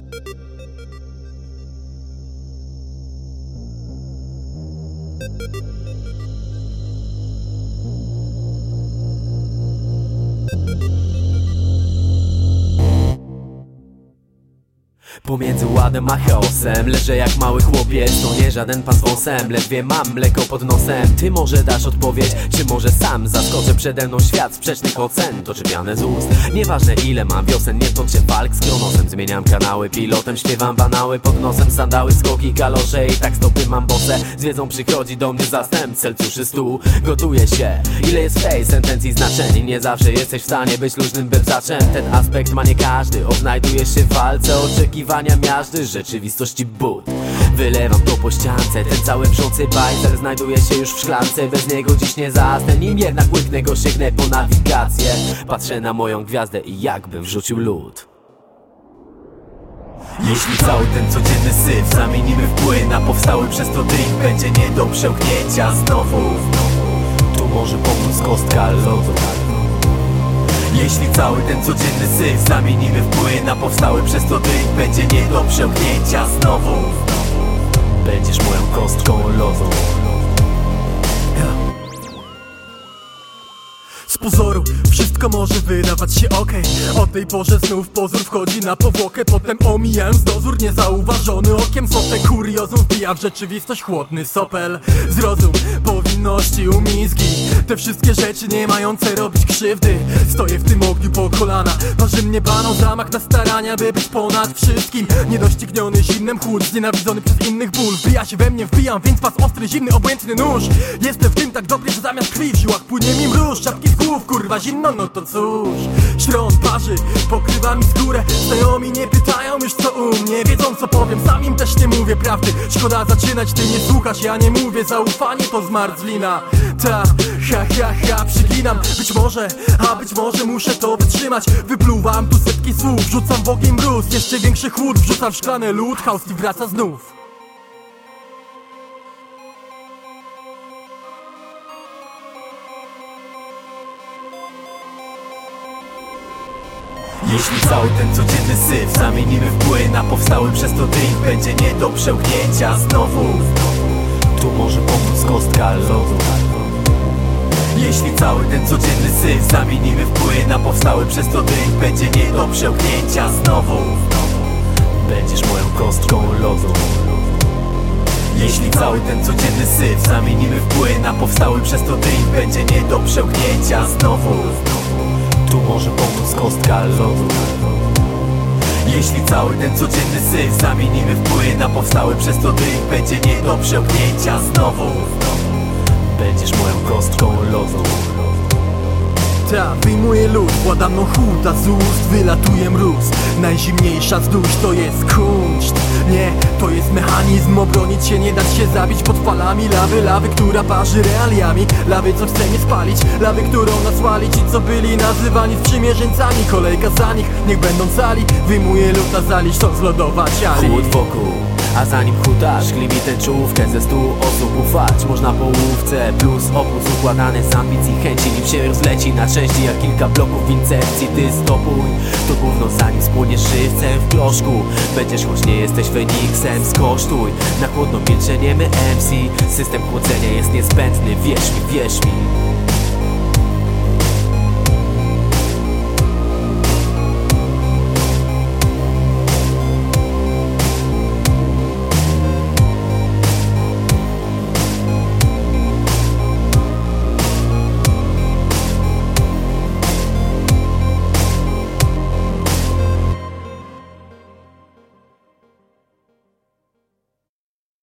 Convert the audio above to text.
thank you Pomiędzy ładem a chaosem. Leżę jak mały chłopiec To nie żaden pan z wąsem. Ledwie mam mleko pod nosem. Ty może dasz odpowiedź Czy może sam zaskoczę przede mną świat? Sprzecznych ocen Doczepiane z ust. Nieważne ile mam wiosen Nie toczę walk z kronosem Zmieniam kanały Pilotem śpiewam banały Pod nosem sandały, skoki, kalosze I tak stopy mam bose. Z wiedzą przychodzi do mnie zastęp Cel suszy stół. Gotuje się. Ile jest w tej sentencji znaczeń? Nie zawsze jesteś w stanie być luźnym bebzaczem Ten aspekt ma nie każdy. Odnajdujesz się w walce Oczekiwania miażdży Rzeczywistości but. Wylewam to po ściance Ten cały wrzący bajzer Znajduje się już w szklance. Bez niego dziś nie zasnę Nim jednak łyknę go sięgnę po nawigację. Patrzę na moją gwiazdę I jakbym wrzucił lód. Jeśli cały ten codzienny syf zamienimy w płyn A powstały przez to drink będzie nie do przełknięcia znowu. Tu może pomóc kostka lodu jeśli cały ten codzienny syf zamienimy w płyn A powstały przez to drink będzie nie do przełknięcia znowu. Będziesz moją kostką lodu Z pozoru wszystko może wydawać się okej. O tej porze znów pozór wchodzi na powłokę Potem omijając dozór niezauważony okiem. Sotę kuriozum wbija w rzeczywistość chłodny sopel. Zrozum powinności umizgi Te wszystkie rzeczy nie mające robić krzywdy. Stoję w tym ogniu po kolana. Waży mnie baną zamach na starania by być ponad wszystkim. Niedościgniony zimnem chłód Znienawidzony przez innych ból. Wbija się we mnie wbijam więc was ostry zimny obojętny nóż. Jestem w tym tak dobry, że zamiast krwi w żyłach płynie mi mróz. Czapki z głów kurwa zimno no to cóż. Śron parzy pokrywa mi skórę. Znajomi nie pytają już co u mnie. Wiedzą co powiem sam im też nie mówię prawdy. Szkoda zaczynać ty nie słuchasz ja nie mówię. Zaufanie to zmarzlina Ta ha ha ha przyginam. Być może a być może muszę to wytrzymać. Wypluwam tu setki słów Rzucam w ogień mróz. Jeszcze większy chłód Wrzucam w szklany lód. Chaos i wraca znów. Jeśli cały ten codzienny syf zamienimy w płyn A powstały przez to drink będzie nie do przełknięcia. Znowu Tu może pomóc kostka lodu. Jeśli cały ten codzienny syf zamienimy w płyn A powstały przez to drink będzie nie do przełknięcia znowu. Będziesz moją kostką lodu. Jeśli cały ten codzienny syf zamienimy w płyn A powstały przez to drink będzie nie do przełknięcia znowu. Tu może pomóc kostka lodu jeśli cały ten codzienny syf zamienimy w płyn A powstały przez to drink będzie nie do przełknięcia znowu. Będziesz moją kostką lodu Ta, wyjmuję lód, władam no chuda z ust Wylatuje mróz, najzimniejsza z dusz to jest kunszt. Nie, to jest mechanizm, obronić się, nie dać się zabić pod falami Lawy, lawy, która parzy realiami. Lawy, co chce mnie spalić, lawy, którą nasłali Ci, co byli nazywani sprzymierzeńcami Kolejka za nich, niech będą cali. Wyjmuję lód na zali, chcąc zlodować ali Chłód wokół, a zanim hutasz Szkli mi tęczówkę ze stu osób ufać. Można połówce plus obóz układany z ambicji chęci. Nim się rozleci na części jak kilka bloków w incepcji. Ty stopuj to gówno zanim spłoniesz żywcem w proszku Będziesz choć nie jesteś Feniksem, skosztuj. Na chłodno milczenie my MC System chłodzenia jest niezbędny, wierz mi, wierz mi